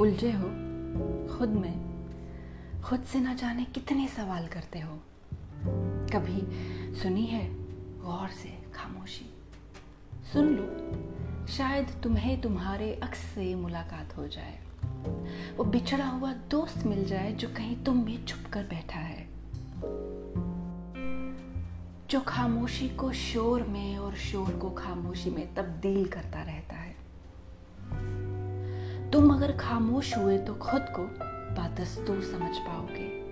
उलझे हो, खुद में, खुद से ना जाने कितने सवाल करते हो। कभी सुनी है गौर से खामोशी? सुन लो, शायद तुम्हें तुम्हारे अक्स से मुलाकात हो जाए। वो बिछड़ा हुआ दोस्त मिल जाए जो कहीं तुम में छुप कर बैठा है। जो खामोशी को शोर में और शोर को खामोशी में तब्दील करता रहता है तुम अगर खामोश हुए तो खुद को बादस्तूर समझ पाओगे।